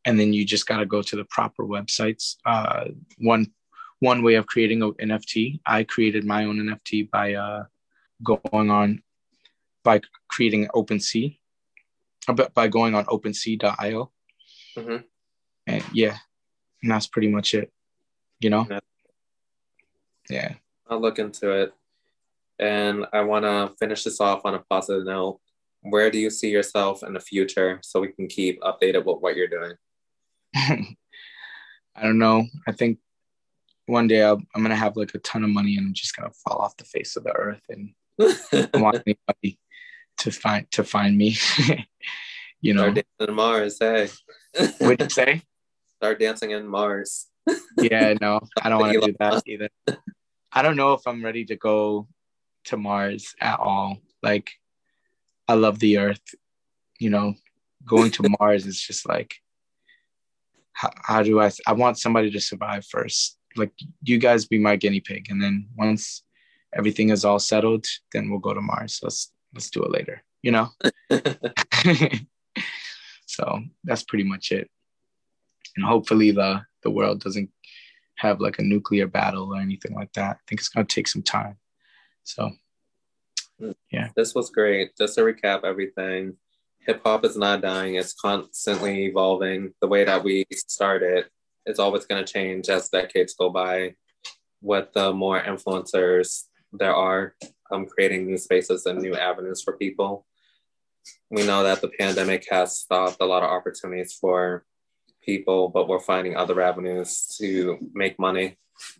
And then you just got to go to the proper websites. Uh, one one way of creating an NFT, I created my own NFT by uh, going on by creating OpenSea, uh, by going on OpenSea.io. Mm-hmm. And yeah, and that's pretty much it. You know. Yeah. I'll look into it. And I want to finish this off on a positive note. Where do you see yourself in the future so we can keep updated with what you're doing? I don't know. I think one day i am going to have like a ton of money and I'm just going to fall off the face of the earth and want anybody to find to find me. you know, Start dancing in Mars. Hey, what'd you say? Start dancing in Mars. yeah, no, I don't want to do that either. I don't know if I'm ready to go to Mars at all. Like, I love the Earth. You know, going to Mars is just like, how, how do I? I want somebody to survive first. Like, you guys be my guinea pig, and then once everything is all settled, then we'll go to Mars. Let's let's do it later. You know. so that's pretty much it. And hopefully the the world doesn't have like a nuclear battle or anything like that. I think it's gonna take some time. So, yeah. This was great. Just to recap everything, hip hop is not dying, it's constantly evolving. The way that we started is always going to change as decades go by. With the more influencers there are, um, creating new spaces and new avenues for people. We know that the pandemic has stopped a lot of opportunities for people, but we're finding other avenues to make money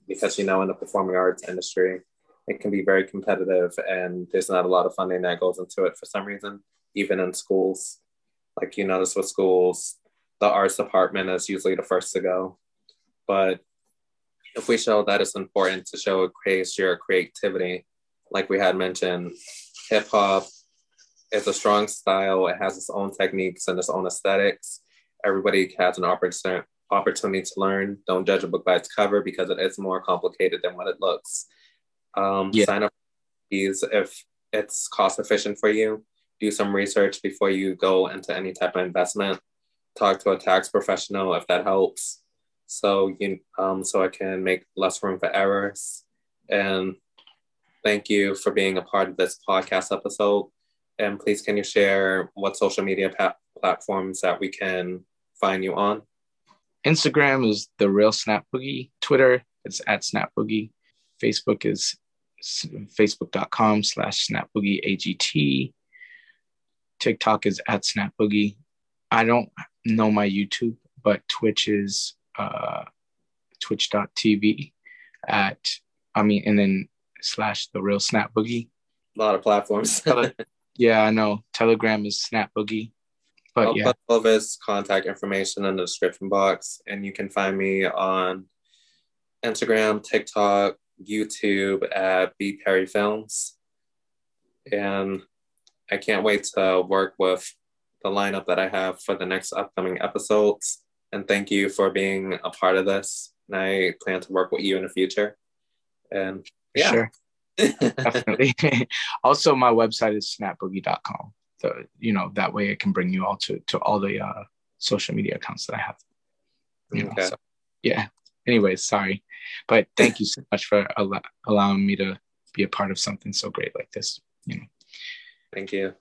because, you know, in the performing arts industry, it can be very competitive and there's not a lot of funding that goes into it for some reason, even in schools. Like you notice with schools, the arts department is usually the first to go. But if we show that it's important to show create your creativity, like we had mentioned, hip hop is a strong style. It has its own techniques and its own aesthetics. Everybody has an opportunity to learn. Don't judge a book by its cover because it is more complicated than what it looks. Um, yeah. Sign up fees if it's cost efficient for you. Do some research before you go into any type of investment. Talk to a tax professional if that helps. So you um, so I can make less room for errors. And thank you for being a part of this podcast episode. And please, can you share what social media pa- platforms that we can find you on? Instagram is the real Snap Boogie. Twitter, it's at Snap Boogie. Facebook is facebook.com slash Snap Boogie AGT. TikTok is at Snap Boogie. I don't know my YouTube, but Twitch is uh, twitch.tv at, I mean, and then slash the real snap boogie. A lot of platforms. yeah, I know. Telegram is snap boogie. But I'll yeah. put all of his contact information in the description box, and you can find me on Instagram, TikTok, YouTube at B Perry Films. And I can't wait to work with the lineup that I have for the next upcoming episodes. And thank you for being a part of this. And I plan to work with you in the future. And yeah. Sure. Definitely. also, my website is snapboogie.com. So, you know, that way it can bring you all to, to all the uh, social media accounts that I have. You okay. so, yeah anyways, sorry, but thank you so much for al- allowing me to be a part of something so great like this. You know. Thank you.